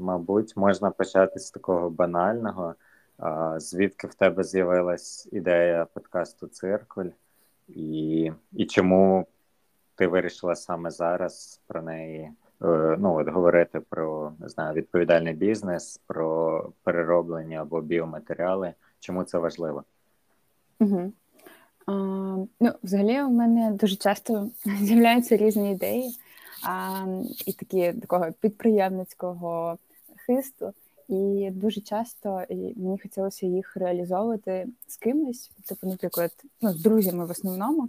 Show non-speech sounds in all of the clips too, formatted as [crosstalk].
мабуть, можна почати з такого банального. Звідки в тебе з'явилась ідея подкасту Циркуль, і і чому ти вирішила саме зараз про неї е, ну, от говорити про не знаю, відповідальний бізнес, про перероблення або біоматеріали? Чому це важливо? Угу. А, ну, Взагалі, у мене дуже часто [laughs] з'являються різні ідеї а, і такі такого підприємницького хисту. І дуже часто мені хотілося їх реалізовувати з кимось, типу, наприклад, ну, з друзями в основному.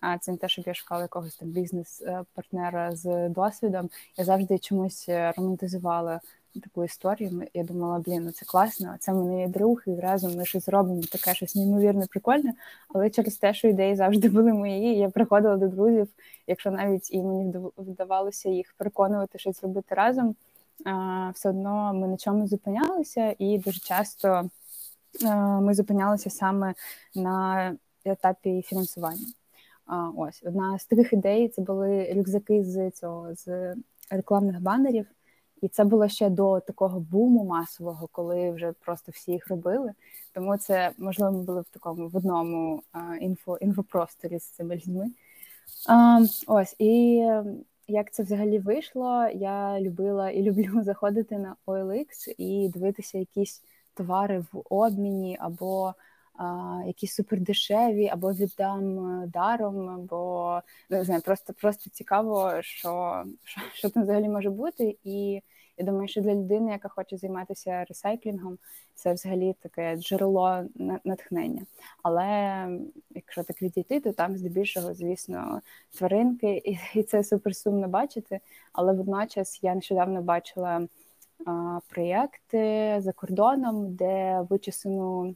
А це не те, щоб я шукала якогось там бізнес-партнера з досвідом. Я завжди чомусь романтизувала таку історію. Я думала, блін, ну це класно, це мене є друг, і разом ми щось робимо, таке щось неймовірно прикольне. Але через те, що ідеї завжди були мої, я приходила до друзів, якщо навіть і мені вдавалося їх переконувати щось робити разом все одно ми на чому зупинялися, і дуже часто ми зупинялися саме на етапі фінансування. Ось одна з таких ідей це були рюкзаки з цього з рекламних банерів, і це було ще до такого буму масового, коли вже просто всі їх робили. Тому це можливо ми були в такому в одному інфо інфопросторі з цими людьми. Ось і як це взагалі вийшло, я любила і люблю [laughs] заходити на OLX і дивитися якісь товари в обміні, або а, якісь супердешеві, або віддам е, даром, або не знаю, просто просто цікаво, що, що, що там взагалі може бути. І я думаю, що для людини, яка хоче займатися ресайклінгом, це взагалі таке джерело натхнення. Але якщо так відійти, то там здебільшого, звісно, тваринки, і, і це супер сумно бачити. Але водночас я нещодавно бачила а, проєкти за кордоном, де вичисану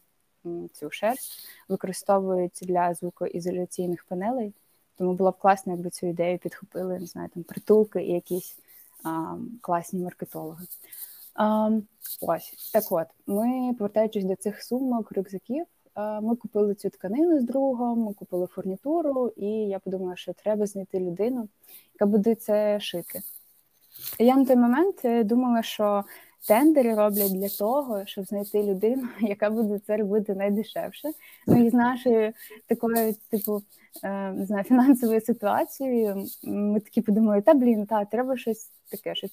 цю шерсть використовують для звукоізоляційних панелей. Тому було б класно, якби цю ідею підхопили, не знаю, там притулки і якісь класні маркетологи. Ось так от ми, повертаючись до цих сумок, рюкзаків, ми купили цю тканину з другом, ми купили фурнітуру, і я подумала, що треба знайти людину, яка буде це шити. Я на той момент е, думала, що тендери роблять для того, щоб знайти людину, [laughs] яка буде це робити найдешевше. Ну і з нашою такою, типу, е, не знаю, фінансовою ситуацією, ми такі подумали, та блін, та треба щось таке, щось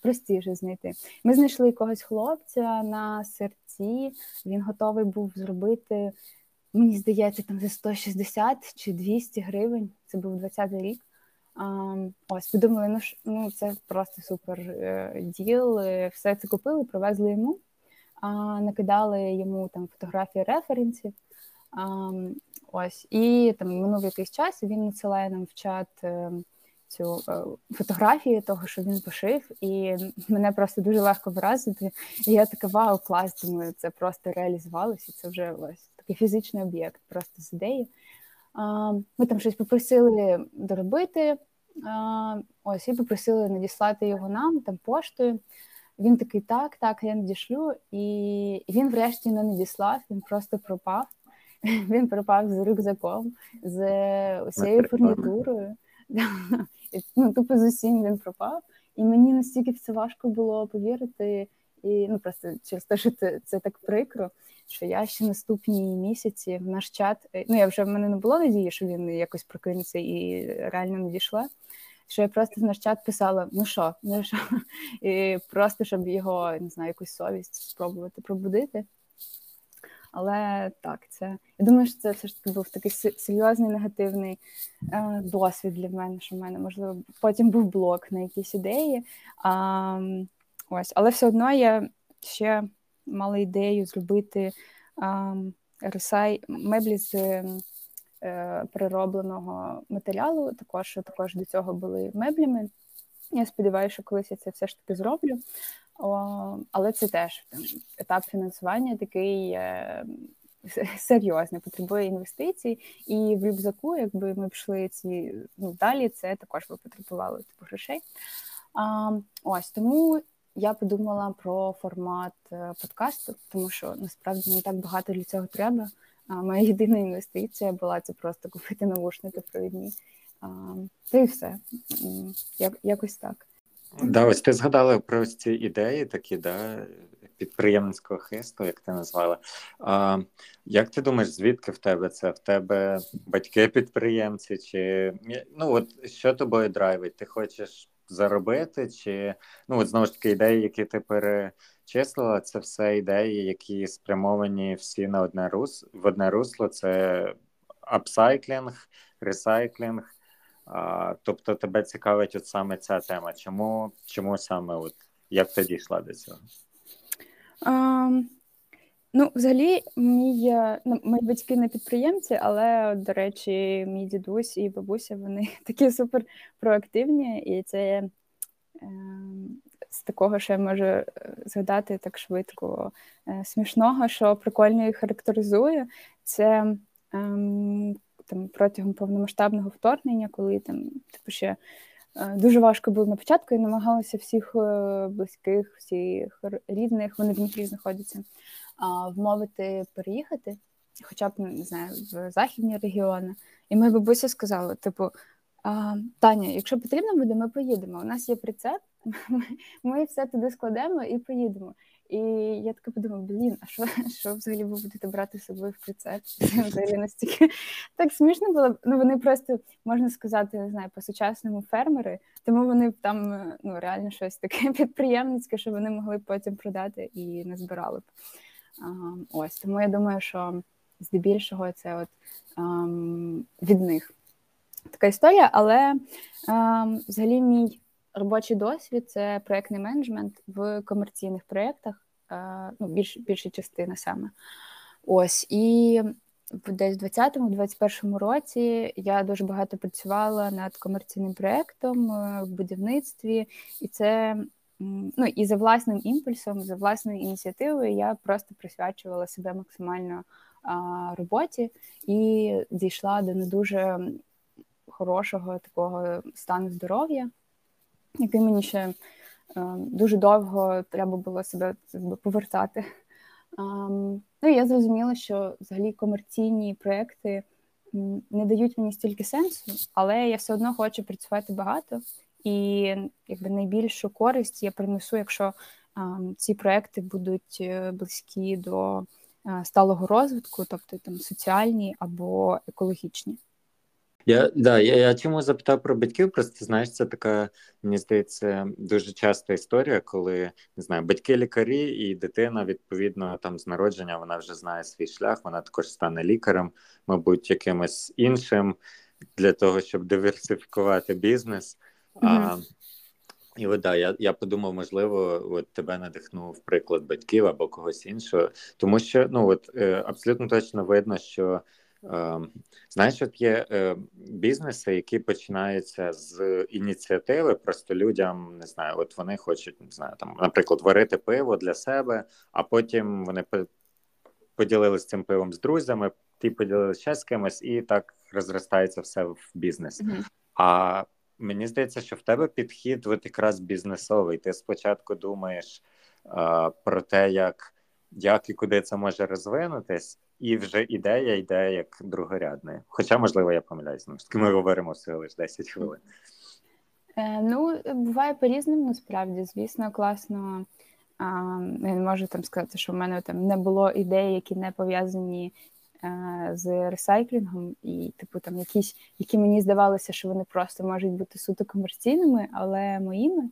простіше знайти. Ми знайшли якогось хлопця на серці, він готовий був зробити. Мені здається, там за 160 чи 200 гривень. Це був 20-й рік. Ось подумали, ну ну це просто супер е, діл. Е, все це купили, привезли йому, накидали йому там фотографії референсів. Ось і там минув якийсь час, він надсилає нам в чат е, цю фотографію того, що він пошив, і мене просто дуже легко вразити. І я така вау, клас, думаю, це просто реалізувалося, це вже ось такий фізичний об'єкт, просто з ідеї. Ми там щось попросили доробити. Ось і попросили надіслати його нам там поштою. Він такий, так, так, я надішлю, і він врешті не надіслав, він просто пропав. [laughs] Він пропав з рюкзаком, з усією фурнітурою. [laughs] Ну, Тупо з усім він пропав. І мені настільки це важко було повірити, і ну просто через те, що це, це так прикро що я ще наступні місяці в наш чат. Е, ну я вже в мене не було надії, що він якось прокинеться і реально надійшла. Що я просто в наш чат писала: ну що, ну що, [laughs] і просто щоб його не знаю, якусь совість спробувати пробудити. Але так, це я думаю, що це все ж таки був такий серйозний негативний е, досвід для мене, що в мене можливо потім був блок на якісь ідеї. А, Ось, але все одно я ще мали ідею зробити ресай меблі з е, переробленого матеріалу. Також також до цього були меблями. Я сподіваюся, що колись я це все ж таки зроблю. О, але це теж там, етап фінансування такий е, серйозний, потребує інвестицій. І в рюкзаку, якби ми пішли ці ну, далі, це також би потребувало типу грошей. А, Ось тому я подумала про формат е, подкасту, тому що насправді не так багато для цього треба. Моя єдина інвестиція була це просто купити навушники провідні. Та і все. Як, якось так. Да, ось ти згадала про ці ідеї, такі, да, підприємницького хисту, як ти назвала. А, Як ти думаєш, звідки в тебе це? В тебе батьки підприємці? Чи ну от що тобою драйвить? Ти хочеш заробити? Чи ну от знову ж таки ідеї, які ти перечислила, це все ідеї, які спрямовані всі на одне рус в одне русло. Це апсайклінг, ресайклінг. А, Тобто тебе цікавить от саме ця тема. Чому чому саме от як ти дійшла до цього? А, Ну, взагалі, мій, ну, мої батьки не підприємці, але, до речі, мій дідусь і бабуся вони [laughs] такі супер проактивні, і це е, з такого, що я можу е, згадати так швидко е, смішного, що прикольно їх характеризує, це е, там протягом повномасштабного вторгнення, коли там типу ще. Е, дуже важко було на початку і намагалася всіх близьких, всіх рідних, вони в Дніпрі знаходяться, вмовити переїхати, хоча б не знаю, в західні регіони. І моя бабуся сказала: типу, Таня, якщо потрібно буде, ми поїдемо. У нас є прицеп, [laughs] ми все туди складемо і поїдемо. І я така подумала, блін, а що [laughs] що взагалі ви будете брати з собою в прицеп? [laughs] взагалі настільки так смішно було. Ну вони просто можна сказати, не знаю, по-сучасному фермери, тому вони там ну реально щось таке підприємницьке, що вони могли потім продати і не збирали б. Ось. Тому я думаю, що здебільшого це от а, від них. Така історія, але а, взагалі мій робочий досвід це проєктний менеджмент в комерційних проєктах, ну, більш, більша частина саме. Ось. І десь в 20-21 році я дуже багато працювала над комерційним проєктом е, в будівництві, і це ну і за власним імпульсом, за власною ініціативою я просто присвячувала себе максимально а, роботі і дійшла до не дуже хорошого такого стану здоров'я який мені ще е, дуже довго треба було себе повертати. Ну і я зрозуміла, що взагалі комерційні проекти не дають мені стільки сенсу, але я все одно хочу працювати багато, і якби найбільшу користь я принесу, якщо ці проекти будуть е, близькі до сталого розвитку, тобто там соціальні або екологічні. Я да, я, я чому запитав про батьків, просто знаєш, це така, мені здається, дуже часта історія, коли не знаю, батьки лікарі, і дитина, відповідно, там з народження вона вже знає свій шлях, вона також стане лікарем, мабуть, якимось іншим для того, щоб диверсифікувати бізнес. Mm-hmm. А, і от, да, я я подумав, можливо, от тебе надихнув приклад батьків або когось іншого, тому що ну от е, абсолютно точно видно, що. Ем, знаєш, от є е, бізнеси, які починаються з ініціативи. Просто людям не знаю, от вони хочуть не знаю, там, наприклад, варити пиво для себе, а потім вони поділилися цим пивом з друзями, ті поділилися ще з кимось, і так розростається все в бізнес. Mm-hmm. А мені здається, що в тебе підхід от якраз бізнесовий. Ти спочатку думаєш а, про те, як як і куди це може розвинутись, і вже ідея йде як другорядна. Хоча, можливо, я помиляюсь, ми говоримо всього лише 10 хвилин. Е, ну, буває по-різному, насправді, звісно, класно. А, не можу там сказати, що в мене там не було ідей, які не пов'язані з ресайклінгом, і, типу, там якісь, які мені здавалося, що вони просто можуть бути суто комерційними, але моїми.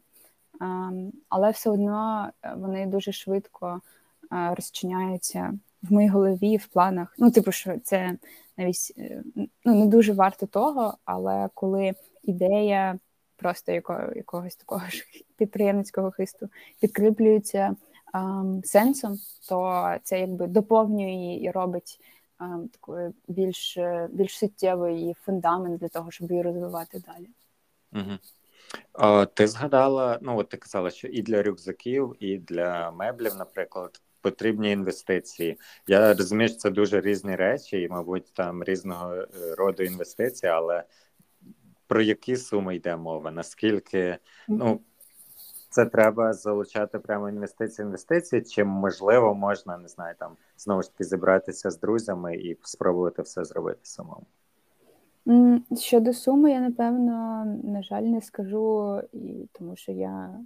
Але все одно вони дуже швидко розчиняються в моїй голові, в планах. Ну, типу, що це навіть е, ну, не дуже варто того, але коли ідея просто якого, якогось такого ж підприємницького хисту підкріплюється ем, сенсом, то це якби доповнює і робить такою більш більш суттєвою її фундамент для того, щоб її розвивати далі. Угу. О, ти згадала, ну от ти казала, що і для рюкзаків, і для меблів, наприклад, потрібні інвестиції. Я розумію, що це дуже різні речі, і, мабуть, там різного е, роду інвестиції, але про які суми йде мова? Наскільки ну це треба залучати прямо інвестиції, інвестиції, чи можливо можна не знаю, там знову ж таки зібратися з друзями і спробувати все зробити самому? Щодо суми, я напевно, на жаль, не скажу, і тому що я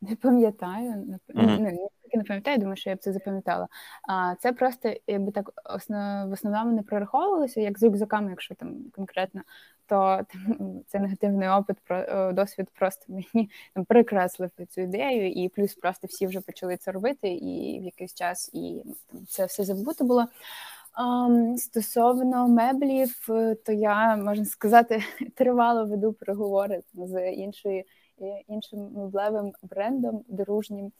не пам'ятаю, mm-hmm. не, не пам'ятаю, думаю, що я б це запам'ятала. А це просто якби так основ, в основному не прораховувалося, як з рюкзаками, якщо там конкретно, то там, це негативний опит про досвід просто мені там прикреслив цю ідею, і плюс просто всі вже почали це робити, і в якийсь час і там це все забуто було. Um, стосовно меблів, то я можна сказати [laughs] тривало веду переговори з іншою іншим меблевим брендом дружнім.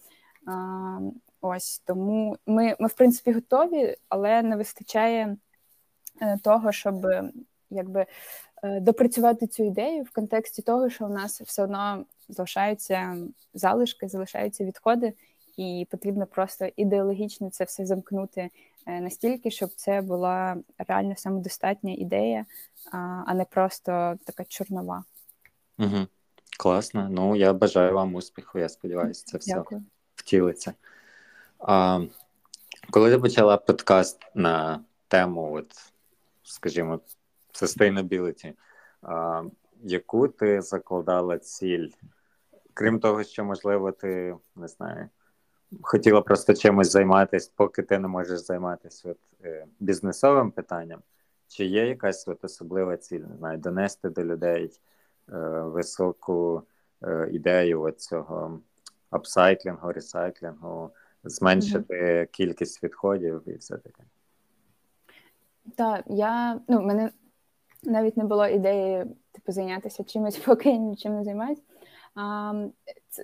Ось тому ми, ми в принципі готові, але не вистачає е, того, щоб якби е, допрацювати цю ідею в контексті того, що у нас все одно залишаються залишки, залишаються відходи, і потрібно просто ідеологічно це все замкнути Е, настільки, щоб це була реально самодостатня ідея, а не просто така чорнова. Угу. Класно. Ну я бажаю вам успіху. Я сподіваюся, це все Дякую. Втілиться. А, Коли ти почала подкаст на тему, от, скажімо, sustainability, а, яку ти закладала ціль? Крім того, що можливо, ти не знаю, хотіла просто чимось займатися, поки ти не можеш займатися от, е, бізнесовим питанням. Чи є якась от особлива ціль, не знаю, донести до людей е, високу е, ідею от цього апсайклінгу, ресайклінгу, зменшити mm-hmm. кількість відходів і все таке? Так, я ну, в мене навіть не було ідеї типу, зайнятися чимось, [laughs] поки я нічим не займаюся.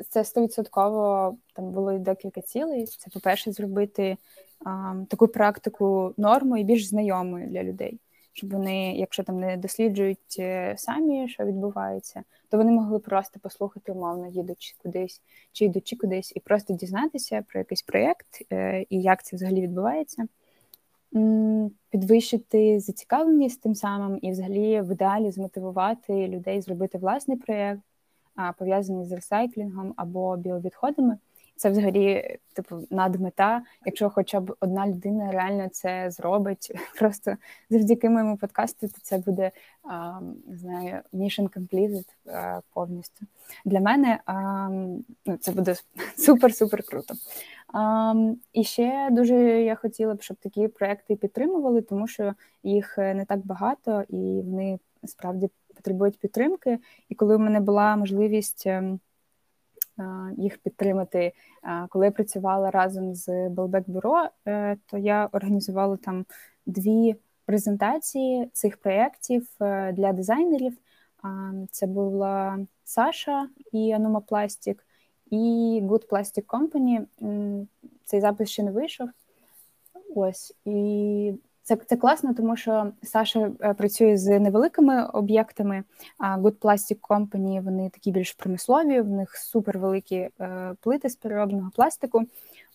Це стовідсотково там було декілька цілей. Це, по-перше, зробити а, таку практику норму і більш знайомою для людей, щоб вони, якщо там не досліджують е, самі, що відбувається, то вони могли просто послухати умовно, їдучи кудись чи йдучи кудись, і просто дізнатися про якийсь проєкт е, і як це взагалі відбувається. Підвищити зацікавленість тим самим і, взагалі, в ідеалі змотивувати людей зробити власний проєкт, пов'язані з ресайклінгом або біовідходами. Це взагалі типу надмета. Якщо хоча б одна людина реально це зробить, [laughs] просто завдяки моєму подкасту, то це буде а, не знаю, mission completed а, повністю. Для мене а, ну, це буде [laughs] супер-супер круто. І ще дуже я хотіла б, щоб такі проекти підтримували, тому що їх не так багато і вони справді потребують підтримки. І коли в мене була можливість ем, їх підтримати, коли я працювала разом з Белбек Бюро, е, то я організувала там дві презентації цих проєктів е, для дизайнерів. Це була Саша і Анума Пластик, і Good Plastic Company. Цей запис ще не вийшов. Ось і це це класно, тому що Саша е, працює з невеликими об'єктами. А Good Plastic Company, вони такі більш промислові, в них супервеликі е, плити з переробного пластику.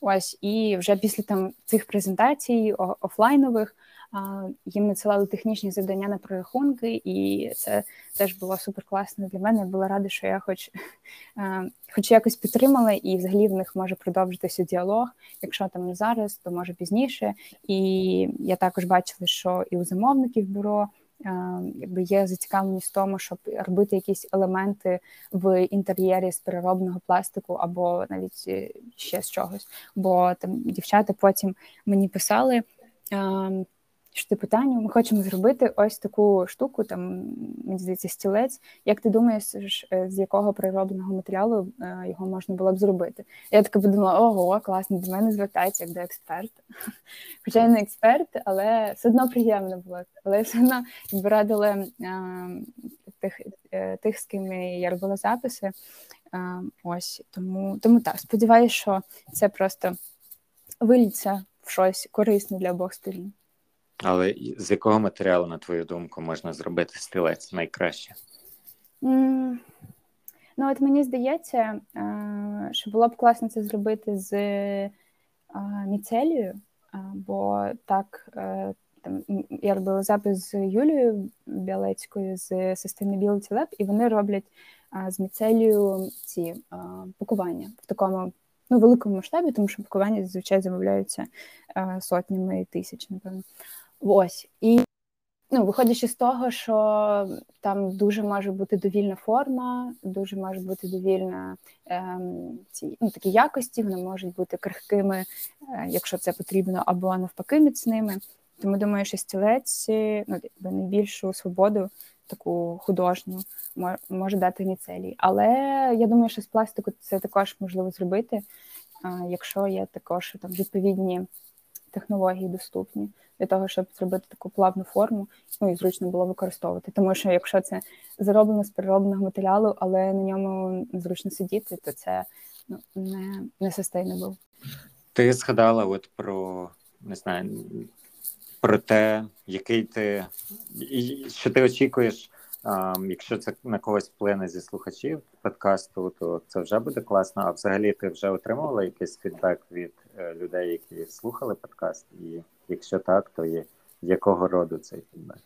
Ось і вже після там цих презентацій офлайнових їм надсилали технічні завдання на прорахунки, і це теж було супер класно для мене. Була рада, що я хоч [laughs] хоч якось підтримала, і взагалі в них може продовжитися діалог. Якщо там не зараз, то може пізніше. І я також бачила, що і у замовників бюро. Якби є зацікавленість в тому, щоб робити якісь елементи в інтер'єрі з переробного пластику, або навіть е, ще з чогось. Бо там дівчата потім мені писали що питання, ми хочемо зробити ось таку штуку, там мені здається, стілець. Як ти думаєш, з якого приробленого матеріалу е, його можна було б зробити? Я така подумала, ого, класно, до мене звертається як до експерта. [laughs] Хоча я не експерт, але все одно приємно було. Але все одно якби радили е, тих, е, тих, з ким я робила записи. Ось тому, тому так, сподіваюся, що це просто виліться в щось корисне для обох сторін. Але з якого матеріалу, на твою думку, можна зробити стілець найкраще? Mm. Ну, от мені здається, що було б класно це зробити з міцелією, бо так е, там я робила запис з Юлією Білецькою з Sustainability Lab, і вони роблять з міцелією ці пакування в такому ну, великому масштабі, тому що пакування зазвичай замовляються сотнями тисяч, напевно. Ось. І ну, виходячи з того, що там дуже може бути довільна форма, дуже може бути довільна ем, ці ну, такі якості, вони можуть бути крихкими, е, якщо це потрібно, або навпаки міцними. Тому думаю, що стілець ну, найбільшу свободу, таку художню, може дати міцелій. Але я думаю, що з пластику це також можливо зробити, е, якщо є також там відповідні технології доступні для того, щоб зробити таку плавну форму, ну і зручно було використовувати. Тому що якщо це зроблено з переробленого матеріалу, але на ньому зручно сидіти, то це ну, не не sustainable. Ти згадала от про не знаю, про те, який ти що ти очікуєш. Um, якщо це на когось вплине зі слухачів подкасту, то це вже буде класно. А взагалі ти вже отримувала якийсь фідбек від людей, які слухали подкаст, і якщо так, то є якого роду цей фідбек?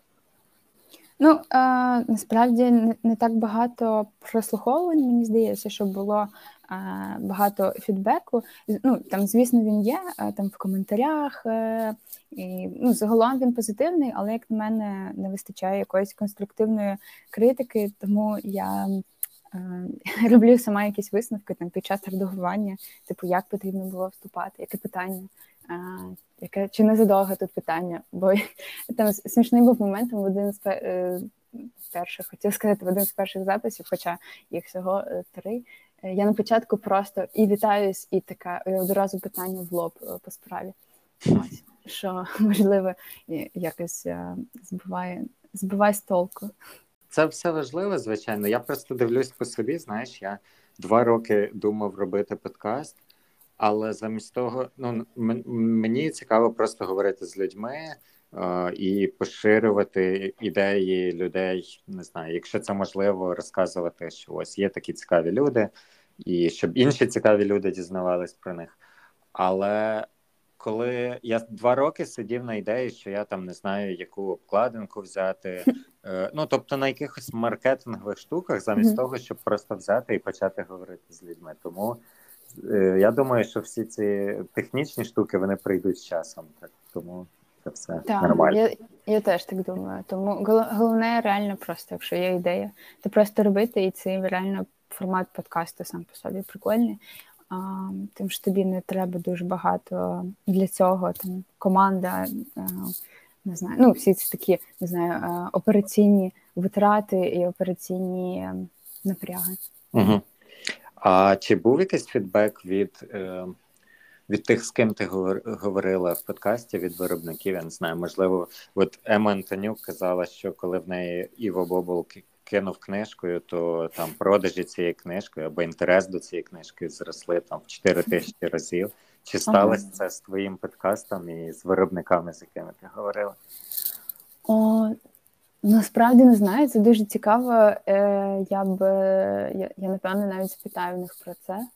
Ну а, насправді не, так багато прослуховувань, мені здається, що було а, багато фідбеку. Ну там, звісно, він є там в коментарях. Е, і ну, загалом він позитивний, але як на мене не вистачає якоїсь конструктивної критики, тому я е, [laughs] роблю сама якісь висновки там під час редагування, типу, як потрібно було вступати, яке питання. Яке чи не задовго тут питання? Бо [laughs] там смішний був момент в один з е, перших, хотів сказати, в один з перших записів, хоча їх всього е, три. Е, я на початку просто і вітаюсь, і така і одразу питання в лоб по справі. Ось, що [laughs] можливо якось збиває, збиває з толку. Це все важливо, звичайно. Я просто дивлюсь по собі. Знаєш, я два роки думав робити подкаст. Але замість того, ну мені цікаво просто говорити з людьми е, і поширювати ідеї людей. Не знаю, якщо це можливо, розказувати, що ось є такі цікаві люди, і щоб інші цікаві люди дізнавались про них. Але коли я два роки сидів на ідеї, що я там не знаю, яку обкладинку взяти, е, ну тобто на якихось маркетингових штуках, замість mm-hmm. того, щоб просто взяти і почати говорити з людьми. Тому Е, я думаю, що всі ці технічні штуки вони прийдуть з часом, так тому це все так, нормально. Я я теж так думаю. Тому головне реально просто, якщо є ідея, то просто робити, і це реально формат подкасту сам по собі прикольний. Тим що тобі не треба дуже багато для цього. Там команда, е, не знаю, ну всі ці такі не знаю, е, операційні витрати і операційні напряги. Угу. А чи був якийсь фідбек від е, від тих, з ким ти говорила в подкасті від виробників? Я не знаю, можливо, от Ема Антонюк казала, що коли в неї Іво Бобол кинув книжкою, то там продажі цієї книжки або інтерес до цієї книжки зросли там в 4 тисячі разів. Чи сталося це з твоїм подкастом і з виробниками, з якими ти говорила? О, Насправді не знаю, це дуже цікаво. Е, я б я, я напевно навіть спитаю в них про це,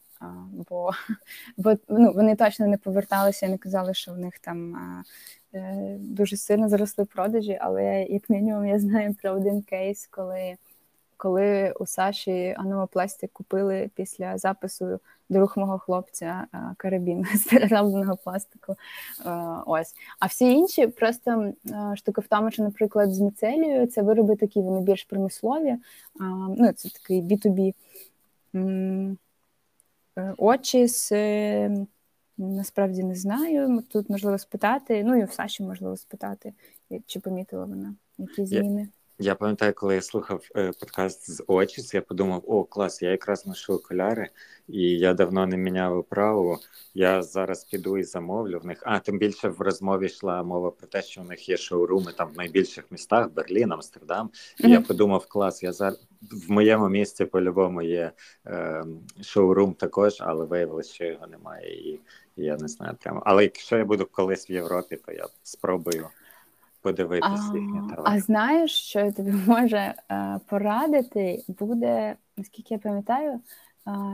бо [laughs] бо ну, вони точно не поверталися і не казали, що в них там е, дуже сильно заросли продажі, але як мінімум я знаю про один кейс, коли коли у Саші Аномопластик купили після запису друг мого хлопця карабін з [laughs] переробленого пластику. Ось. А всі інші просто штука в тому, що, наприклад, з міцелією це вироби такі, вони більш промислові. Ну, Це такий B2B очі з. Е, насправді не знаю. Тут можливо спитати. Ну і в Саші можливо спитати, чи помітила вона які зміни. Я пам'ятаю, коли я слухав е, подкаст з Очіс, я подумав: о, клас, я якраз ношу окуляри, і я давно не міняв оправу. Я зараз піду і замовлю в них. А тим більше в розмові йшла мова про те, що в них є шоуруми там в найбільших містах Берлін, Амстердам. І mm-hmm. я подумав, клас, я зараз в моєму місті по-любому є е, шоурум також, але виявилося, що його немає. І, і я не знаю прямо. Але якщо я буду колись в Європі, то я спробую подивитися їхні А знаєш, що я тобі [laughs] може е, порадити? Буде, наскільки я пам'ятаю, е,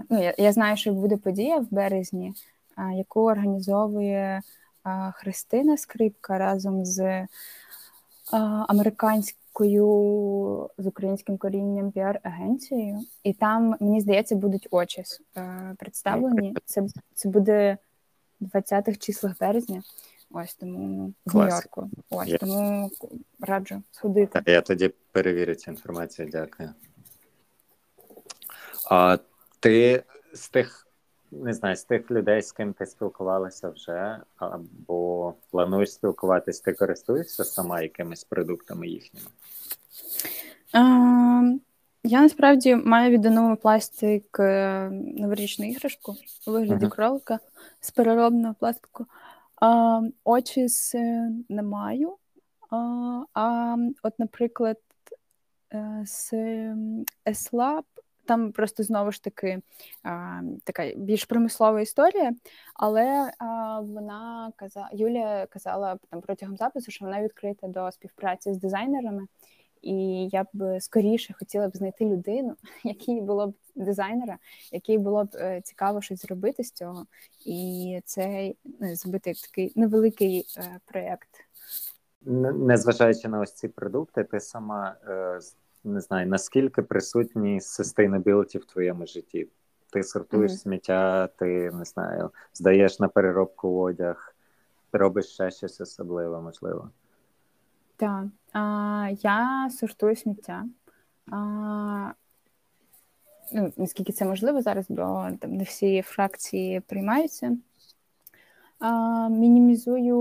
ну я я знаю, що буде подія в березні, е, яку організовує Христина Скрипка разом з американською з українським корінням піар-агенцією, і там, мені здається, будуть очі представлені. Це це буде в 20-х числах березня. Ось тому в Нью-Йорку. Ось я... тому раджу сходити. Я тоді перевірю цю інформацію. Дякую. А ти з тих, не знаю, з тих людей, з ким ти спілкувалася вже, або плануєш спілкуватись, ти користуєшся сама якимись продуктами їхніми? А, я насправді маю віддану пластик е, новорічну іграшку у вигляді uh-huh. кролика з переробного пластику. Очіс не маю. А, от, наприклад, е, з Еслаб там просто знову ж таки така більш промислова історія, але вона казала, Юлія казала там протягом запису, що вона відкрита до співпраці з дизайнерами, і я б скоріше хотіла б знайти людину, [laughs] якій було б дизайнера, який було б е, цікаво щось зробити з цього, і це ну, зробити такий невеликий е, проєкт. Незважаючи на ось ці продукти, ти сама е, не знаю, наскільки присутні sustainability в твоєму житті? Ти сортуєш mm-hmm. сміття, ти не знаю, здаєш на переробку одяг, ти робиш ще щось особливе, можливо. Так, я сортую сміття. Ну, Наскільки це можливо зараз, бо там не всі фракції приймаються. Мінімізую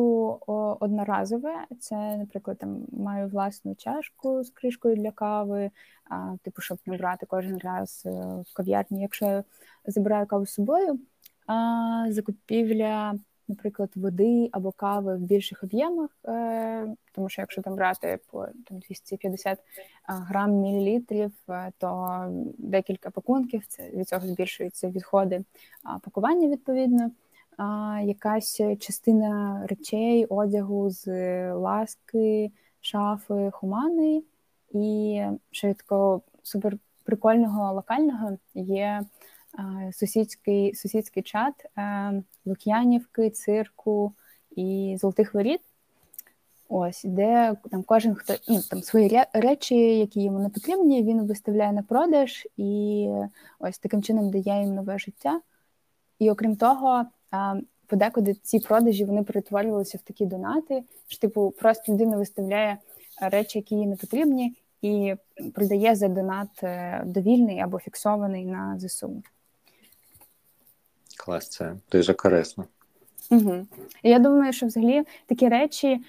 одноразове. Це, наприклад, там маю власну чашку з кришкою для кави, типу, щоб не брати кожен раз е, в кав'ярні, якщо я забираю каву з собою. Закупівля, наприклад, води або кави в більших об'ємах, е, тому що якщо там брати по там 250 грам мілілітрів, е, то декілька пакунків це від цього збільшуються відходи пакування відповідно якась частина речей, одягу з ласки, шафи, хумани. І що від такого супер прикольного локального є сусідський сусідський чат Лук'янівки, цирку і Золотих Воріт. Ось, де там кожен хто ну, там свої речі, які йому не потрібні, він виставляє на продаж і ось таким чином дає їм нове життя. І окрім того, подекуди ці продажі вони перетворювалися в такі донати, що типу просто людина виставляє речі, які їй не потрібні, і продає за донат е, довільний або фіксований на ЗСУ. Клас, це дуже корисно. Угу. Я думаю, що взагалі такі речі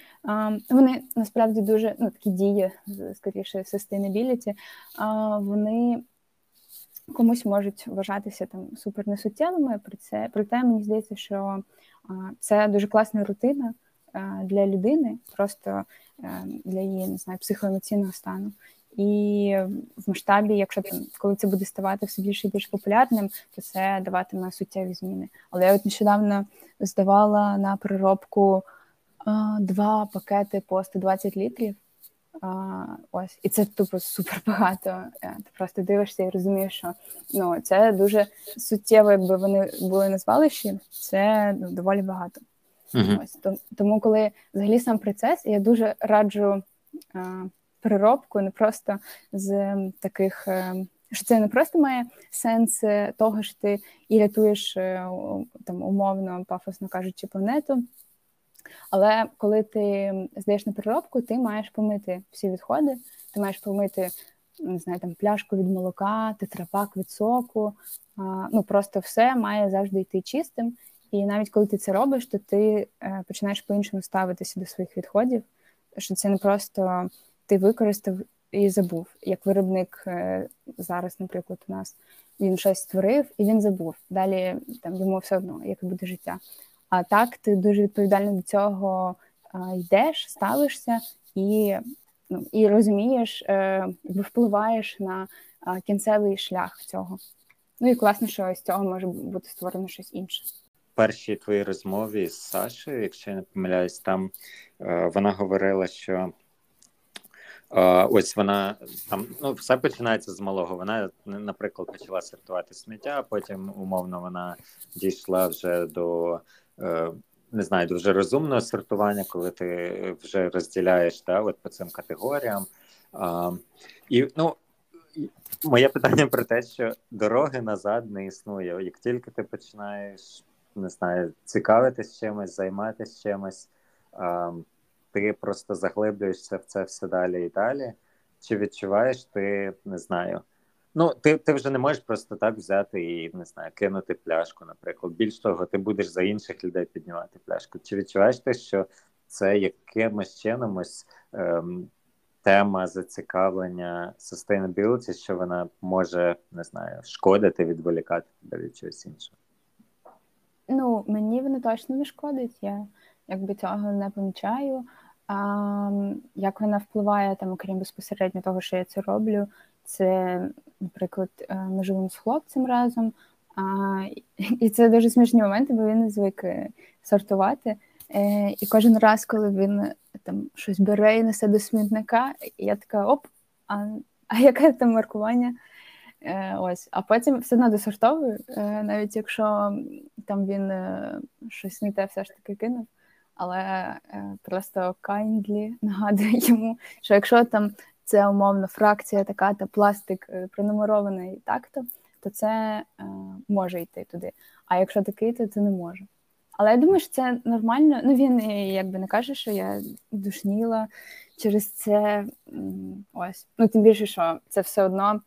вони насправді дуже ну, такі дії, скоріше, sustainability, вони комусь можуть вважатися там супер несуттєвими. При це проте мені здається, що це дуже класна рутина для людини, просто е, для її не знаю, психоемоційного стану. І в масштабі, якщо коли це буде ставати все більше і більш популярним, то це даватиме суттєві зміни. Але я от нещодавно здавала на переробку а, два пакети по 120 літрів. А, Ось, і це тупо супер багато. Е, ти просто дивишся і розумієш, що ну це дуже суттєво, якби вони були на звалищі, це ну, доволі багато. Uh-huh. Ось тому, коли взагалі сам процес, я дуже раджу а, переробку, не просто з таких. Е, що це не просто має сенс того, що ти і рятуєш е, там умовно, пафосно кажучи, планету, але коли ти здаєш на переробку, ти маєш помити всі відходи, ти маєш помити не знаю, там пляшку від молока, тетрапак від соку. Ну просто все має завжди йти чистим. І навіть коли ти це робиш, то ти е, починаєш по-іншому ставитися до своїх відходів. Що це не просто ти використав і забув. Як виробник е, зараз, наприклад, у нас він щось створив і він забув. Далі там йому все одно, як буде життя. А так ти дуже відповідально до цього йдеш, ставишся і ну, і розумієш, е, впливаєш на кінцевий шлях цього. Ну і класно, що з цього може бути створено щось інше. Першій твоїй розмові з Сашею, якщо я не помиляюсь, там е, вона говорила, що е, ось вона там ну, все починається з малого. Вона, наприклад, почала сортувати сміття, а потім умовно вона дійшла вже до Е, не знаю, дуже розумного сортування, коли ти вже розділяєш да, от по цим категоріям. І ну, моє питання про те, що дороги назад не існує. Як тільки ти починаєш не знаю, цікавитись чимось, займатися чимось, ти просто заглиблюєшся в це все далі і далі. Чи відчуваєш ти не знаю? Ну, ти ти вже не можеш просто так взяти і не знаю, кинути пляшку, наприклад. Більш того, ти будеш за інших людей піднімати пляшку. Чи відчуваєш ти, що це якимось чином ось ем, тема зацікавлення sustainability, що вона може не знаю, шкодити, відволікати тебе від чогось іншого? Ну, мені воно точно не шкодить. Я якби цього не помічаю. Як вона впливає там, окрім безпосередньо того, що я це роблю, це, наприклад, е, ми живемо з хлопцем разом, а, [laughs] і це дуже смішні моменти, бо він звик е, сортувати. Е, І кожен раз, коли він там щось бере і несе до смітника, я така оп, а [laughs] а яке там маркування? Ось, а потім все одно досортовую, навіть якщо там він щось не те все ж таки кинув. Але е, просто kindly нагадую [laughs] йому, що якщо там це умовно фракція така, та пластик е, пронумерований так-то, то це е, може йти туди. А якщо такий, то це не може. Але я думаю, що це нормально. Ну він якби не каже, що я душніла через це. Ось. Ну тим більше, що це все одно,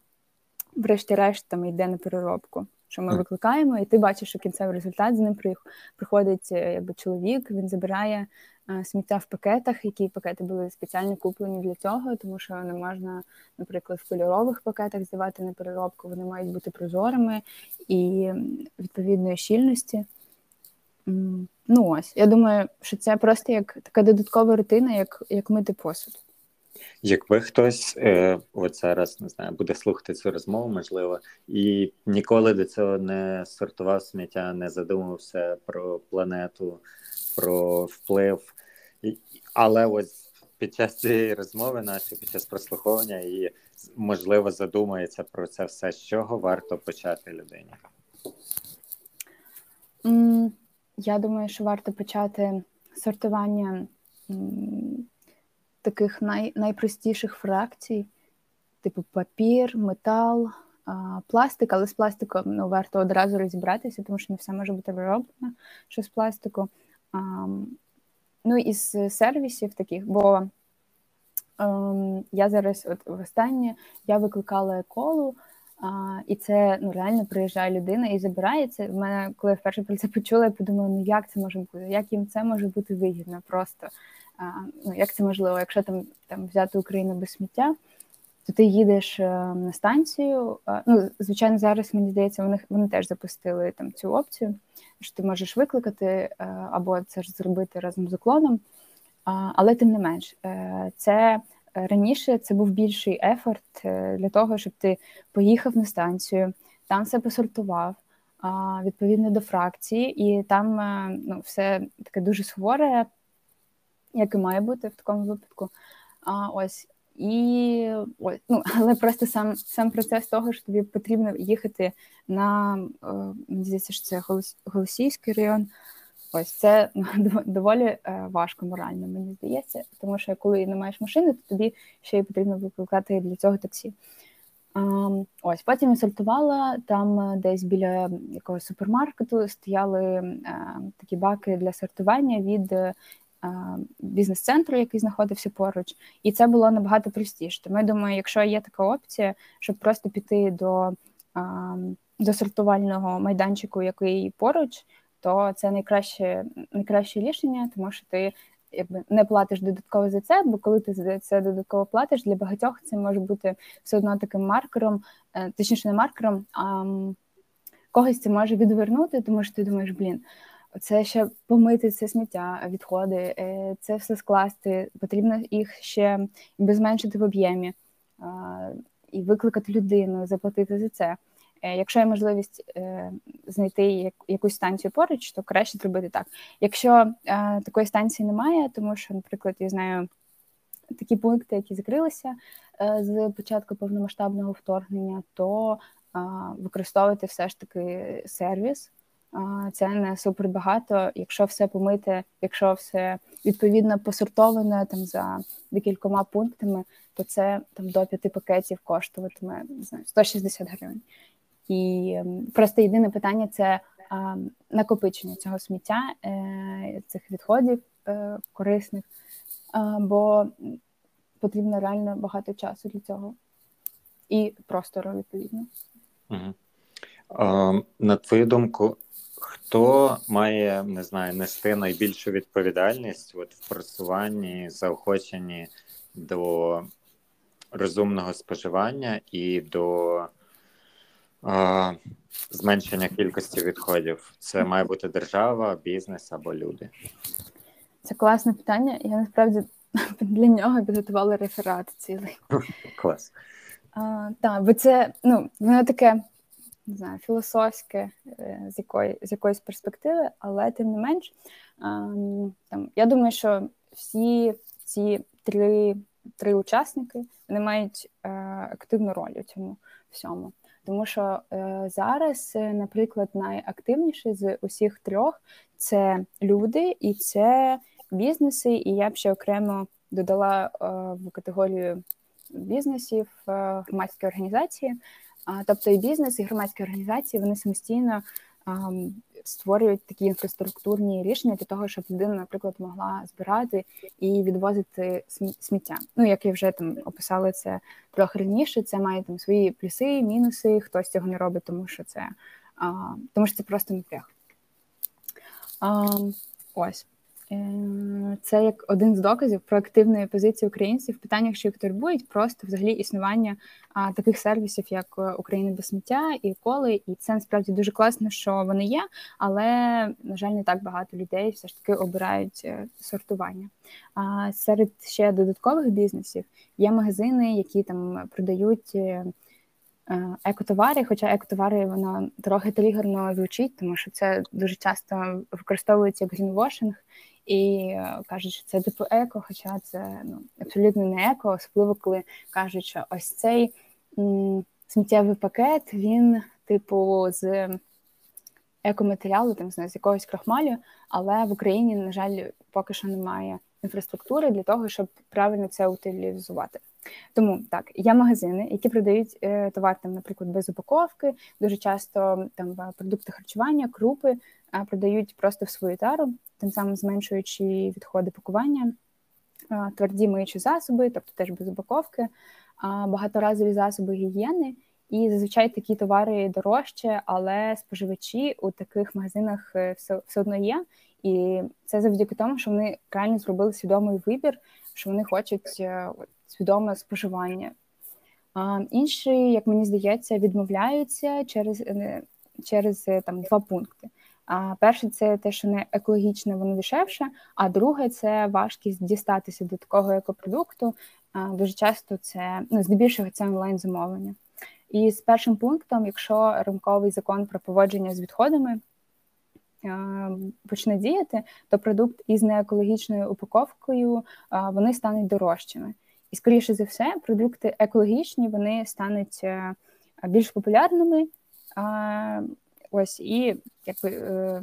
врешті-решт, там йде на переробку. Що ми викликаємо, і ти бачиш, що кінцевий результат з ним приходить е, якби чоловік, він забирає Е, сміття в пакетах, які пакети були спеціально куплені для цього, тому що не можна, наприклад, в кольорових пакетах здавати на переробку, вони мають бути прозорими і відповідної щільності. Ну ось, я думаю, що це просто як така додаткова рутина, як як мити посуд. Якби хтось е, от зараз не знаю, буде слухати цю розмову, можливо, і ніколи до цього не сортував сміття, не задумався про планету, про вплив але ось під час цієї розмови нашої, під час прослуховування і можливо задумається про це все, з чого варто почати людині. Я думаю, що варто почати сортування таких най, найпростіших фракцій, типу папір, метал, а, пластик, але з пластиком ну, варто одразу розібратися, тому що не все може бути вироблено, що з пластику. А, Ну із сервісів таких, бо ем, я зараз, от востаннє, я викликала колу, а, і це ну реально приїжджає людина і забирається. В мене, коли я вперше про це почула, я подумала, ну як це може бути? Як їм це може бути вигідно? Просто ну як це можливо, якщо там там взяти Україну без сміття? То ти їдеш е, на станцію. Ну, звичайно, зараз мені здається, вони вони теж запустили там цю опцію що ти можеш викликати е, або це ж зробити разом з уклоном. Але тим не менш, е, це раніше це був більший ефорт для того, щоб ти поїхав на станцію, там все посортував відповідно до фракції, і там ну, все таке дуже суворе, як і має бути в такому випадку. А ось і ой, ну, [laughs] але просто сам сам процес того, що тобі потрібно їхати на е, мені здається, що це Голосійський район. Ось це [laughs] доволі е, важко морально, мені здається, тому що коли не маєш машини, то тобі ще й потрібно викликати для цього таксі. Ось потім я сортувала там е, десь біля якогось супермаркету стояли такі баки для сортування від бізнес-центру, який знаходився поруч, і це було набагато простіше. Тому я думаю, якщо є така опція, щоб просто піти до до сортувального майданчику, який поруч, то це найкраще найкраще рішення, тому що ти якби не платиш додатково за це, бо коли ти за це додатково платиш, для багатьох це може бути все одно таким маркером, е, точніше не маркером, а когось це може відвернути, тому що ти думаєш, блін. Це ще помити це сміття, відходи, е, це все скласти. Потрібно їх ще зменшити в об'ємі і викликати людину, заплатити за це. Е, якщо є можливість е, знайти якусь станцію поруч, то краще зробити так. Якщо такої станції немає, тому що, наприклад, я знаю такі пункти, які закрилися з початку повномасштабного вторгнення, то використовувати все ж таки сервіс це не супер багато. Якщо все помити, якщо все відповідно посортоване там за декількома пунктами, то це там до п'яти пакетів коштуватиме не знаю, 160 гривень. І просто єдине питання це накопичення цього сміття, е, цих відходів корисних, бо потрібно реально багато часу для цього і простору відповідно. Угу. А, На твою думку, хто має не знаю, нести найбільшу відповідальність от, в просуванні, заохоченні до розумного споживання і до а, зменшення кількості відходів? Це має бути держава, бізнес або люди? Це класне питання. Я насправді [laughs] для нього підготувала реферат цілий. Клас. Так, бо це ну, воно таке не знаю, філософське е, з якої з якоїсь перспективи, але тим не менш, там я думаю, що всі ці три три учасники вони мають е, активну роль у цьому всьому. Тому що е, зараз, наприклад, найактивніші з усіх трьох це люди і це бізнеси, і я б ще окремо додала в категорію бізнесів громадські організації. Тобто і бізнес, і громадські організації вони самостійно створюють такі інфраструктурні рішення для того, щоб людина, наприклад, могла збирати і відвозити сміття. Ну як я вже там описала це трохи раніше. Це має там свої плюси, мінуси. Хтось цього не робить, тому що це тому що це просто напряг. Ось. Е, це як один з доказів про активної позиції українців в питаннях, що їх турбують, просто взагалі існування а, таких сервісів, як е, Україна без сміття і коли. І це насправді дуже класно, що вони є, але на жаль, не так багато людей все ж таки обирають е, сортування. А серед ще додаткових бізнесів є магазини, які там продають. Екотовари, хоча екотовари воно трохи тригерно звучить, тому що це дуже часто використовується як грінвошинг, і кажуть, що це типу еко, хоча це ну, абсолютно не еко, особливо коли кажуть, що ось цей м, сміттєвий пакет, він, типу, з екоматеріалу, там з якогось крахмалю, але в Україні, на жаль, поки що немає інфраструктури для того, щоб правильно це утилізувати. Тому так, є магазини, які продають е, товар, там, наприклад, без упаковки, дуже часто там продукти харчування, крупи е, продають просто в свою тару, тим самим зменшуючи відходи пакування, тверді миючі засоби, тобто теж без упаковки, багаторазові засоби гігієни. І зазвичай такі товари дорожче, але споживачі у таких магазинах е, все все одно є. І це завдяки тому, що вони реально зробили свідомий вибір, що вони хочуть е, свідоме споживання. А інші, як мені здається, відмовляються через е, через там два пункти. А перше, це те, що не екологічне, воно дешевше. А друге це важкість дістатися до такого екопродукту. Дуже часто це ну здебільшого це онлайн замовлення. І з першим пунктом, якщо рамковий закон про поводження з відходами почне діяти, то продукт із неекологічною упаковкою вони стануть дорожчими. І, скоріше за все, продукти екологічні вони стануть е, більш популярними. Ось і якби е,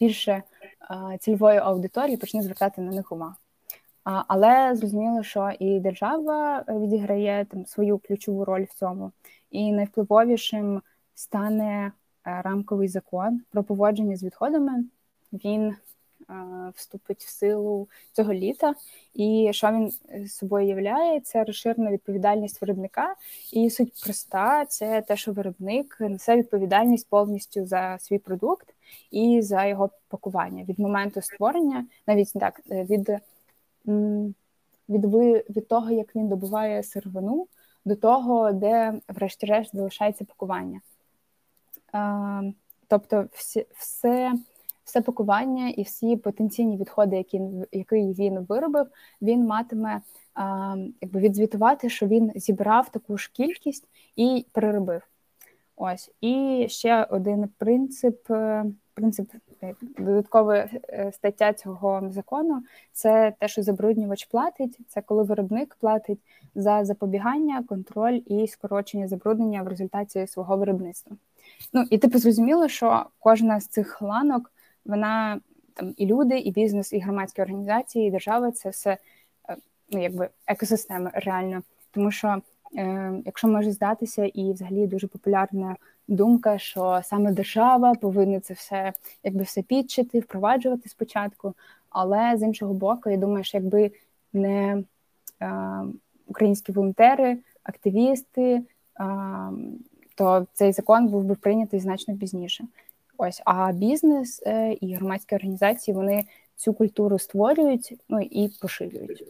більше цільової аудиторії почне звертати на них увагу. Але зрозуміло, що і держава відіграє там свою ключову роль в цьому, і найвпливовішим стане Е, рамковий закон про поводження з відходами. Він е, вступить в силу цього літа, і що він собою являє, це розширена відповідальність виробника. І суть проста: це те, що виробник несе відповідальність повністю за свій продукт і за його пакування від моменту створення, навіть так від від, від того, як він добуває сировину, до того, де, врешті-решт, залишається пакування. Тобто, всі, все все пакування і всі потенційні відходи, які які він виробив, він матиме а, якби відзвітувати, що він зібрав таку ж кількість і переробив. Ось і ще один принцип. Е, принцип е, додаткова е, стаття цього закону це те, що забруднювач платить. Це коли виробник платить за запобігання, контроль і скорочення забруднення в результаті свого виробництва. Ну і типу зрозуміло, що кожна з цих ланок, вона там і люди, і бізнес, і громадські організації, і держава це все е, ну якби екосистеми реально. Тому що е, якщо може здатися, і взагалі дуже популярна думка, що саме держава повинна це все якби все підчити, впроваджувати спочатку. Але з іншого боку, я думаю, що якби не е, українські волонтери, активісти, е, то цей закон був би прийнятий значно пізніше. Ось а бізнес е, і громадські організації вони цю культуру створюють, ну і поширюють.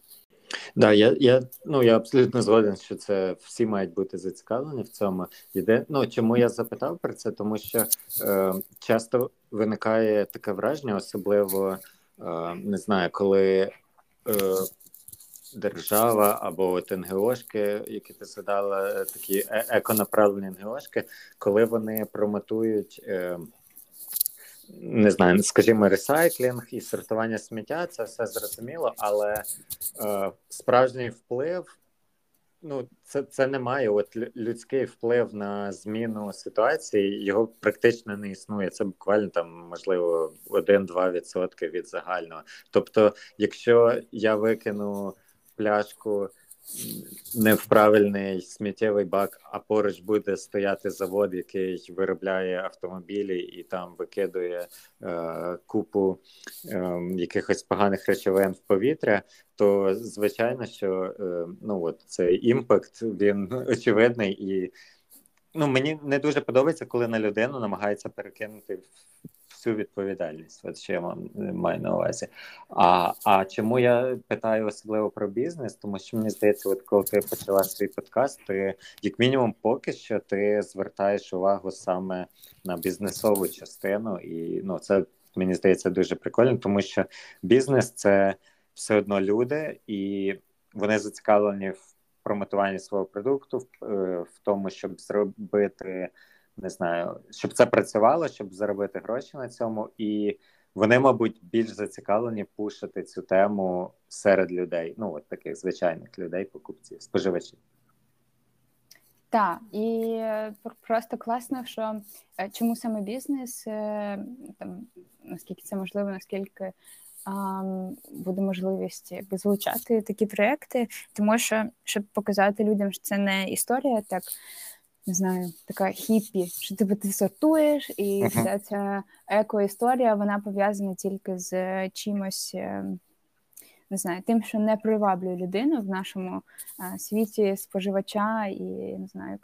Да, я я ну я абсолютно згоден, що це всі мають бути зацікавлені в цьому. Іде ну чому я запитав про це? Тому що е, часто виникає таке враження, особливо е, не знаю, коли е, держава або от НГОшки, які ти згадала, такі е, еконаправлені НГОшки, коли вони промотують. Е, не знаю, скажімо, ресайклінг і сортування сміття це все зрозуміло, але е, справжній вплив. Ну, це це не має от людський вплив на зміну ситуації, його практично не існує. Це буквально там можливо 1-2% від загального. Тобто, якщо я викину пляшку не в правильний сміттєвий бак, а поруч буде стояти завод, який виробляє автомобілі і там викидує е, купу е, якихось поганих речовин в повітря. То звичайно, що е, ну от цей імпакт він [laughs] очевидний і. Ну, мені не дуже подобається, коли на людину намагається перекинути всю відповідальність. От що я маю на увазі. А а чому я питаю особливо про бізнес? Тому що мені здається, от коли ти почала свій подкаст, ти як мінімум, поки що ти звертаєш увагу саме на бізнесову частину, і ну це мені здається дуже прикольно, тому що бізнес це все одно люди, і вони зацікавлені в промотуванні свого продукту, в, е, в тому, щоб зробити не знаю, щоб це працювало, щоб заробити гроші на цьому, і вони, мабуть, більш зацікавлені пушити цю тему серед людей, ну от таких звичайних людей, покупців, споживачів. Так, і просто класно, що е, чому саме бізнес, е, там наскільки це можливо, наскільки а, буде можливість якби залучати такі проекти, тому що щоб показати людям, що це не історія так не знаю, така хіппі, що типу, ти сортуєш, і uh-huh. вся ця еко-історія вона пов'язана тільки з чимось, е, не знаю, тим, що не приваблює людину в нашому а, е, світі споживача і не знаю,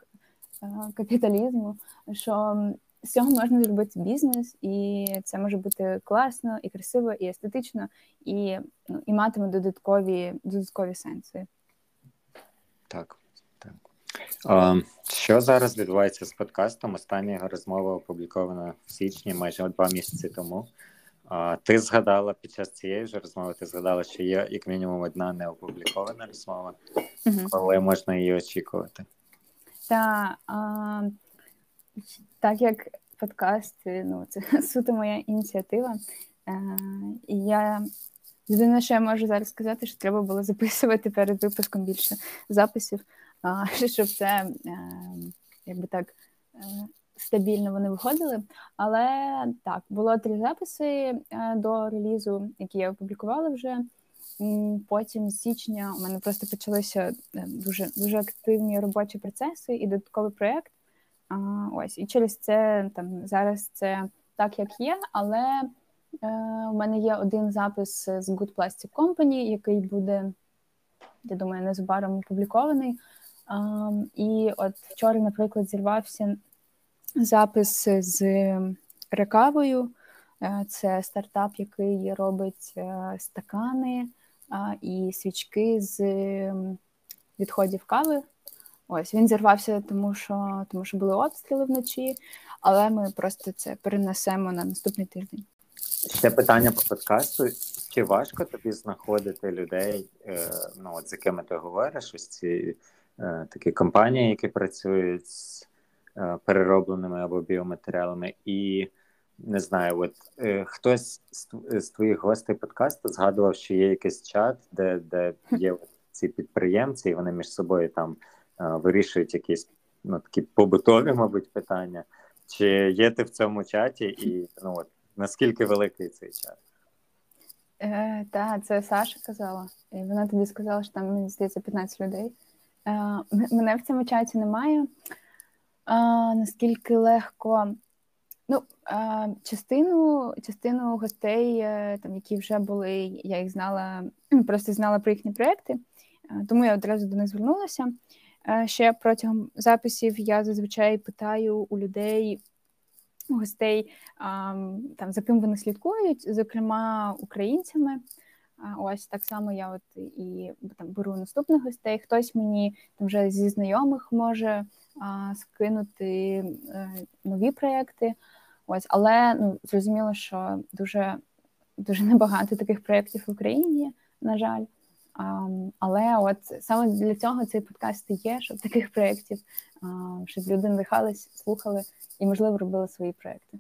е, капіталізму. що з цього можна зробити бізнес, і це може бути класно, і красиво, і естетично, і ну, і матиме додаткові додаткові сенси. Так. Що зараз відбувається з подкастом? Остання його розмова опублікована в січні, майже два місяці тому. Ти згадала під час цієї ж розмови, ти згадала, що є як мінімум одна неопублікована розмова, угу. коли можна її очікувати? Та, а, так як подкаст, ну, це [laughs] суто моя ініціатива. А, і я єдине, що я можу зараз сказати, що треба було записувати перед випуском більше записів. [laughs] щоб це ем, якби так е, стабільно вони виходили. Але так, було три записи е, до релізу, які я опублікувала вже. Потім з січня у мене просто почалися е, дуже дуже активні робочі процеси і додатковий проєкт. Ось і через це там зараз це так, як є, але е, у мене є один запис з Good Plastic Company, який буде, я думаю, незабаром опублікований. І от вчора, наприклад, зірвався запис з рекавою. Е, це стартап, який робить е, стакани і свічки з відходів кави. Ось він зірвався, тому що тому що були обстріли вночі, але ми просто це перенесемо на наступний тиждень. Ще питання по подкасту: чи важко тобі знаходити людей, е, ну от з якими ти говориш, ось ці такі компанії, які працюють з е, переробленими або біоматеріалами, і не знаю, от е, хтось з твоїх гостей подкасту згадував, що є якийсь чат, де де є ці підприємці, і вони між собою там вирішують якісь ну, такі побутові, мабуть, питання. Чи є ти в цьому чаті, і ну от наскільки великий цей чат? Е, Так, це Саша казала. І вона тоді сказала, що там мені здається 15 людей. Мене в цьому чаті немає. Наскільки легко. Ну, частину частину гостей, е, там, які вже були, я їх знала, просто знала про їхні проекти, тому я одразу до них звернулася. Ще протягом записів я зазвичай питаю у людей, гостей, там за ким вони слідкують, зокрема українцями. Ось так само я от і там беру наступних гостей. Хтось мені там вже зі знайомих може а, скинути е, нові проекти. Ось, але ну зрозуміло, що дуже дуже небагато таких проєктів в Україні, на жаль. А, але от саме для цього цей подкаст і є, щоб таких проєктів, щоб люди надихались, слухали і, можливо, робили свої проекти.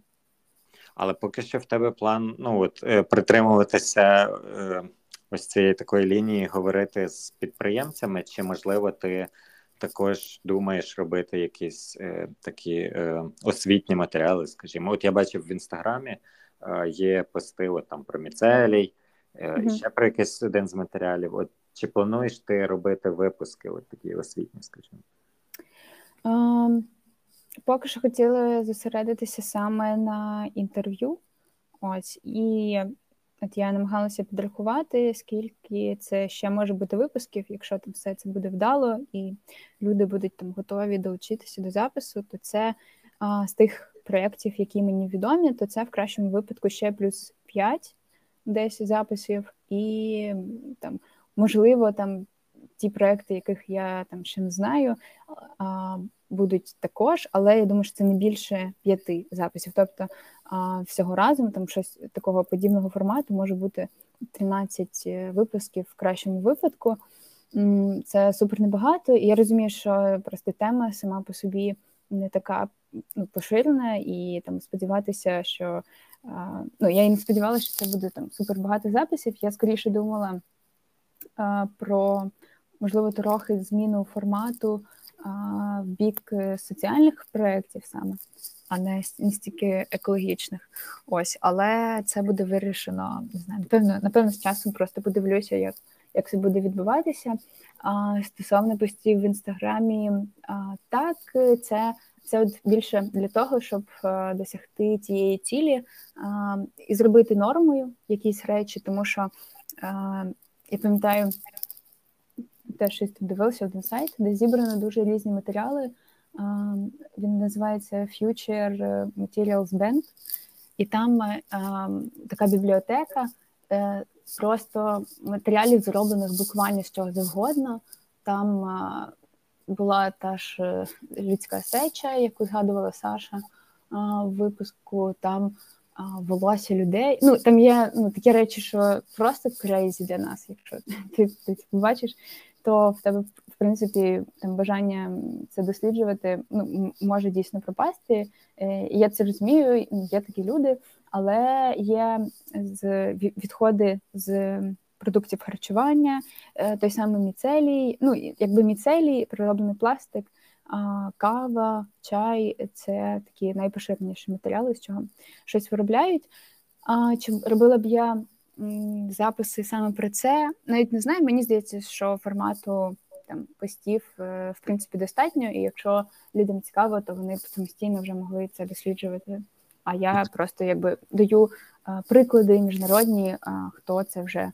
Але поки що в тебе план ну от е, притримуватися е, ось цієї такої лінії, говорити з підприємцями, чи можливо ти також думаєш робити якісь е, такі освітні матеріали? Скажімо, от я бачив в інстаграмі є пости от, там про міцелій, mm-hmm. ще про якийсь один з матеріалів. От чи плануєш ти робити випуски, от такі освітні, скажімо? Um... Поки що хотіли зосередитися саме на інтерв'ю. Ось і от я намагалася підрахувати, скільки це ще може бути випусків, якщо там все це буде вдало, і люди будуть там готові долучитися до запису, то це а, з тих проєктів, які мені відомі, то це в кращому випадку ще плюс 5 десь записів, і там можливо там ті проекти, яких я там ще не знаю, а, будуть також, але я думаю, що це не більше п'яти записів. Тобто всього разом там щось такого подібного формату може бути 13 е, випусків в кращому випадку. Це супер небагато, і я розумію, що просто тема сама по собі не така ну, поширена, і там сподіватися, що ну я і не сподівалася, що це буде там супер багато записів. Я скоріше думала про можливо трохи зміну формату в бік е, соціальних проєктів саме, а не стільки екологічних. Ось, але це буде вирішено. Не знаю, напевно, напевно, з часом просто подивлюся, як як це буде відбуватися. А, Стосовно постів в інстаграмі, а, так це. Це от більше для того, щоб а, досягти тієї цілі а, і зробити нормою якісь речі, тому що а, я пам'ятаю, теж дивилася один сайт, де зібрано дуже різні матеріали. Він називається Future Materials Bank, і там така бібліотека е, просто матеріалів, зроблених буквально з чого завгодно. Там була та ж е, людська сеча, яку згадувала Саша в випуску. Там волосся людей. Ну там є ну, такі речі, що просто крейзі для нас, якщо [laughs] ти, ти побачиш то в тебе в принципі там бажання це досліджувати ну, може дійсно пропасти. Е, я це розумію, є такі люди, але є з відходи з продуктів харчування, е, той самий міцелій, ну якби міцелій, перероблений пластик. Кава, чай це такі найпоширеніші матеріали, з чого щось виробляють. А чи робила б я записи саме про це. Навіть не знаю, мені здається, що формату там постів е, в принципі достатньо, і якщо людям цікаво, то вони самостійно вже могли це досліджувати. А я просто якби даю е, приклади міжнародні, е, хто це вже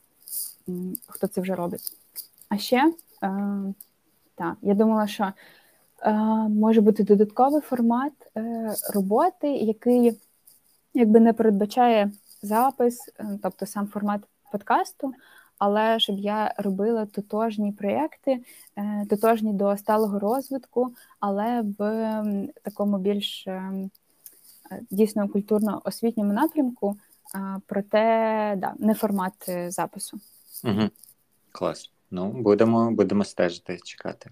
хто це вже робить. А ще так, я думала, що може бути додатковий формат роботи, який якби не передбачає запис, е, тобто сам формат подкасту, але щоб я робила тотожні проєкти, е, тотожні до сталого розвитку, але в такому більш е, дійсно культурно-освітньому напрямку, проте да, не формат запису. Угу. Клас. Ну, будемо будемо стежити, чекати.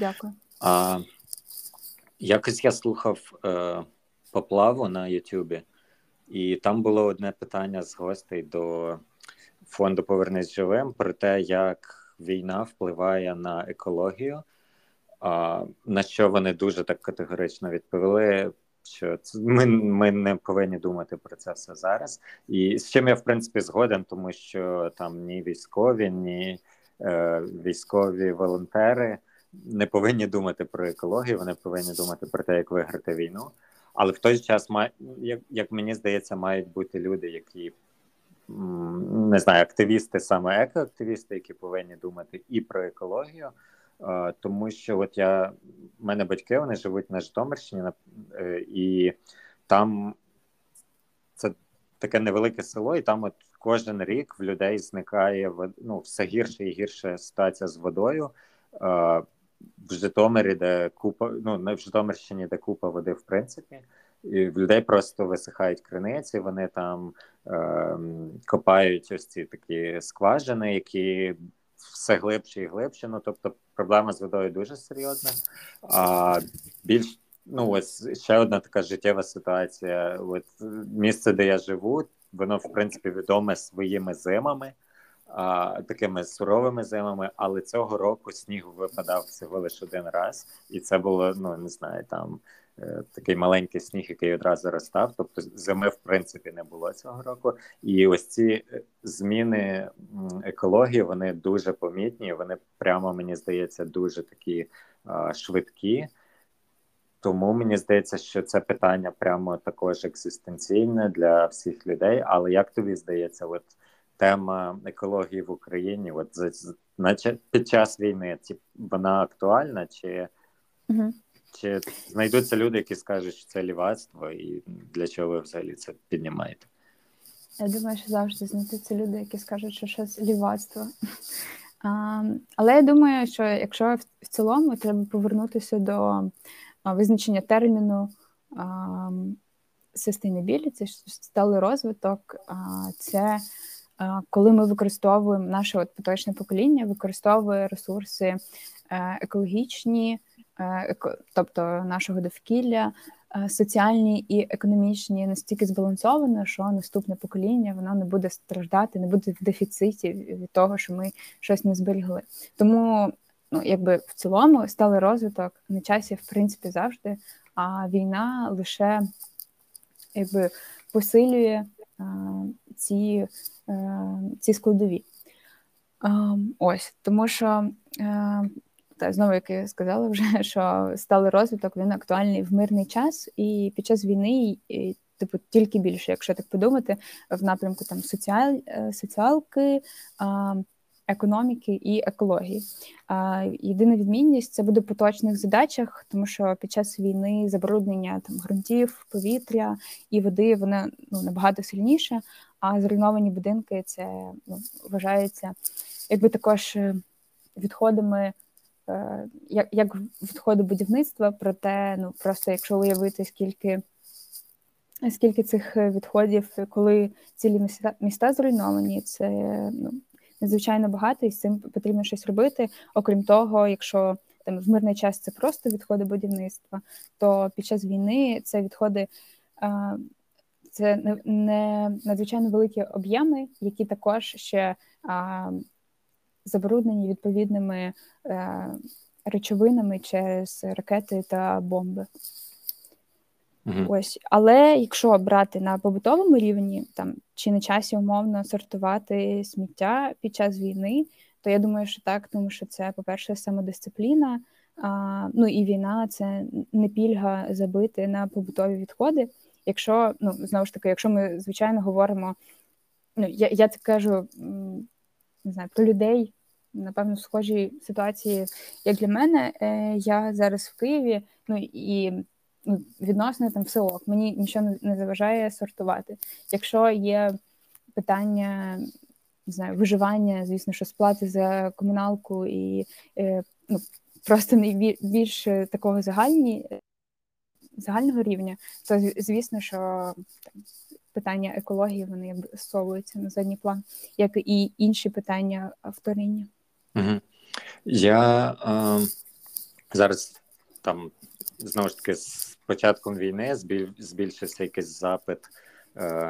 Дякую. А, Якось я слухав е, поплаву на Ютубі. І там було одне питання з гостей до фонду Повернись живим про те, як війна впливає на екологію, а, на що вони дуже так категорично відповіли. Що ми ми не повинні думати про це все зараз, і з чим я в принципі згоден, тому що там ні військові, ні е, військові волонтери не повинні думати про екологію, вони повинні думати про те, як виграти війну. Але в той же час як, як мені здається, мають бути люди, які не знаю, активісти, саме екоактивісти, які повинні думати і про екологію. Тому що от я в мене батьки вони живуть на Житомирщині, е, і там це таке невелике село, і там от кожен рік в людей зникає ну, все гірше і гірше ситуація з водою. В Житомирі, де купа, ну не в Житомирщині, де купа води, в принципі, і в людей просто висихають криниці, вони там е, копають ось ці такі скважини, які все глибше і глибше. Ну тобто проблема з водою дуже серйозна. А більш ну ось ще одна така життєва ситуація. От місце, де я живу, воно в принципі відоме своїми зимами. А, Такими суровими зимами, але цього року сніг випадав всього лише один раз, і це було ну не знаю, там Е, такий маленький сніг, який одразу розстав. Тобто зими, в принципі, не було цього року. І ось ці е, зміни екології вони дуже помітні. Вони прямо мені здається дуже такі а, швидкі. Тому мені здається, що це питання прямо також екзистенційне для всіх людей. Але як тобі здається, от тема екології в Україні, от наче під час війни, ці вона актуальна чи? Угу. Чи знайдуться люди, які скажуть, що це лівацтво, і для чого ви взагалі це піднімаєте? Я думаю, що завжди знайдуться люди, які скажуть, що щось лівацтво. А, Але я думаю, що якщо в цілому треба повернутися до визначення терміну sustainability, сталий розвиток, це коли ми використовуємо наше от поточне покоління, використовує ресурси е, екологічні. Е, тобто нашого довкілля, е, соціальні і економічні настільки збалансовано, що наступне покоління воно не буде страждати, не буде в дефіциті від того, що ми щось не зберігли. Тому, ну якби в цілому, сталий розвиток на часі, в принципі, завжди. А війна лише якби посилює ці, ці складові. Ось тому що та знову, як я сказала, вже [laughs] що сталий розвиток він актуальний в мирний час, і під час війни, і, типу, тільки більше, якщо так подумати, в напрямку там соціаль, е, соціалки. Економіки і екології. Єдина відмінність це буде в поточних задачах, тому що під час війни забруднення там ґрунтів, повітря і води вони ну набагато сильніше. А зруйновані будинки це ну, вважається якби також е, відходами Е, як як відходи будівництва, проте ну просто якщо уявити, скільки скільки цих відходів, коли цілі міста міста зруйновані, це ну, надзвичайно багато, і з цим потрібно щось робити. Окрім того, якщо там в мирний час це просто відходи будівництва, то під час війни це відходи. Це не, не надзвичайно великі об'єми, які також ще а, забруднені відповідними е, речовинами через ракети та бомби. mm Ось, але якщо брати на побутовому рівні, там чи на часі умовно сортувати сміття під час війни, то я думаю, що так, тому що це, по-перше, самодисципліна. А, Ну і війна це не пільга забити на побутові відходи. Якщо ну знову ж таки, якщо ми звичайно говоримо, ну я я це кажу не знаю, про людей, напевно, в схожій ситуації, як для мене. Е, я зараз в Києві, ну і ну, відносно там все ок, мені нічого не заважає сортувати. Якщо є питання не знаю, виживання, звісно, що сплати за комуналку і е, ну, просто найбільш такого загальні. Загального рівня, то звісно, що там питання екології вони якби на задній план, як і інші питання вториння. Угу. Я е, зараз там знову ж таки з початком війни збільшився якийсь запит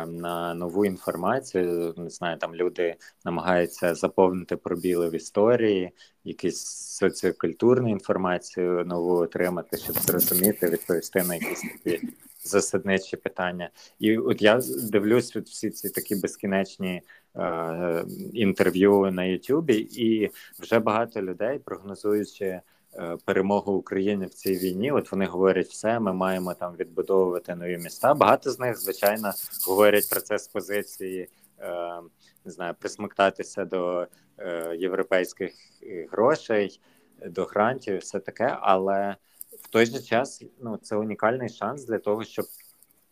на нову інформацію. Не знаю, там люди намагаються заповнити пробіли в історії, якісь соціокультурну інформацію нову отримати, щоб зрозуміти, відповісти на якісь такі засадничі питання. І от я дивлюсь от всі ці такі безкінечні е, інтерв'ю на Ютубі, і вже багато людей прогнозуючи е, перемогу України в цій війні. От вони говорять, все, ми маємо там відбудовувати нові міста. Багато з них, звичайно, говорять про це з позиції. Е, не знаю, присмоктатися до е, європейських грошей, до грантів, все таке, але в той же час ну це унікальний шанс для того, щоб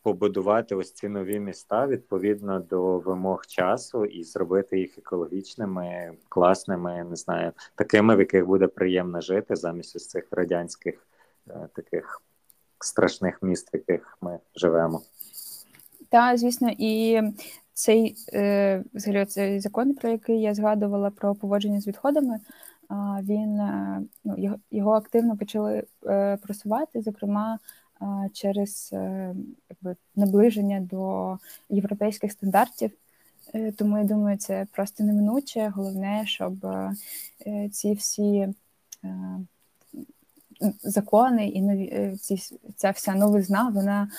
побудувати ось ці нові міста відповідно до вимог часу і зробити їх екологічними, класними, не знаю, такими, в яких буде приємно жити замість ось цих радянських е, таких страшних міст, в яких ми живемо. Так, звісно, і цей е, взагалі цей закон, про який я згадувала про поводження з відходами, він е, ну, його, активно почали просувати, зокрема через якби наближення до європейських стандартів. Тому я думаю, це просто неминуче. Головне, щоб ці всі закони і нові ці ця вся новизна вона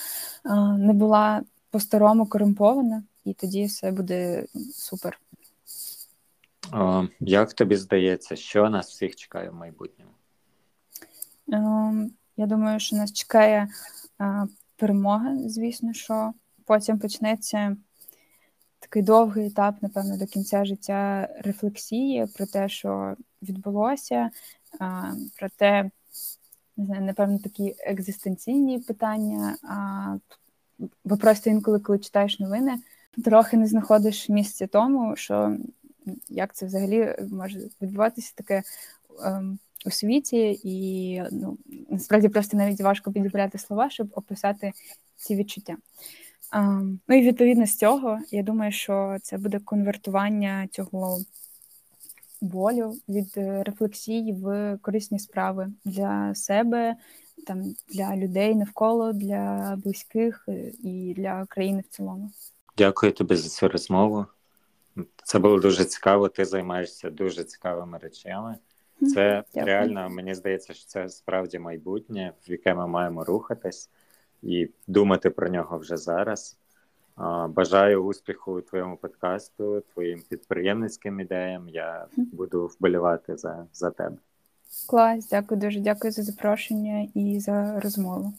не була по-старому корумпована і тоді все буде супер. О, Як тобі здається, що нас всіх чекає в майбутньому? Я думаю, що нас чекає е, перемога, звісно, що потім почнеться такий довгий етап, напевно, до кінця життя рефлексії про те, що відбулося, е, про те, не знаю, напевно, такі екзистенційні питання. Бо просто інколи, коли читаєш новини, трохи не знаходиш місця тому, що як це взагалі може відбуватися таке ем, у світі, і ну, насправді просто навіть важко підібрати слова, щоб описати ці відчуття. Ем, ну і відповідно з цього, я думаю, що це буде конвертування цього болю від рефлексії в корисні справи для себе, там для людей навколо, для близьких і для країни в цілому. Дякую тобі за цю розмову. Це було дуже цікаво. Ти займаєшся дуже цікавими речами. Це Дякую. реально, мені здається, що це справді майбутнє, в яке ми маємо рухатись і думати про нього вже зараз. Бажаю успіху у твоєму подкасту, твоїм підприємницьким ідеям. Я буду вболівати за, за тебе. Клас, дякую дуже. Дякую за запрошення і за розмову.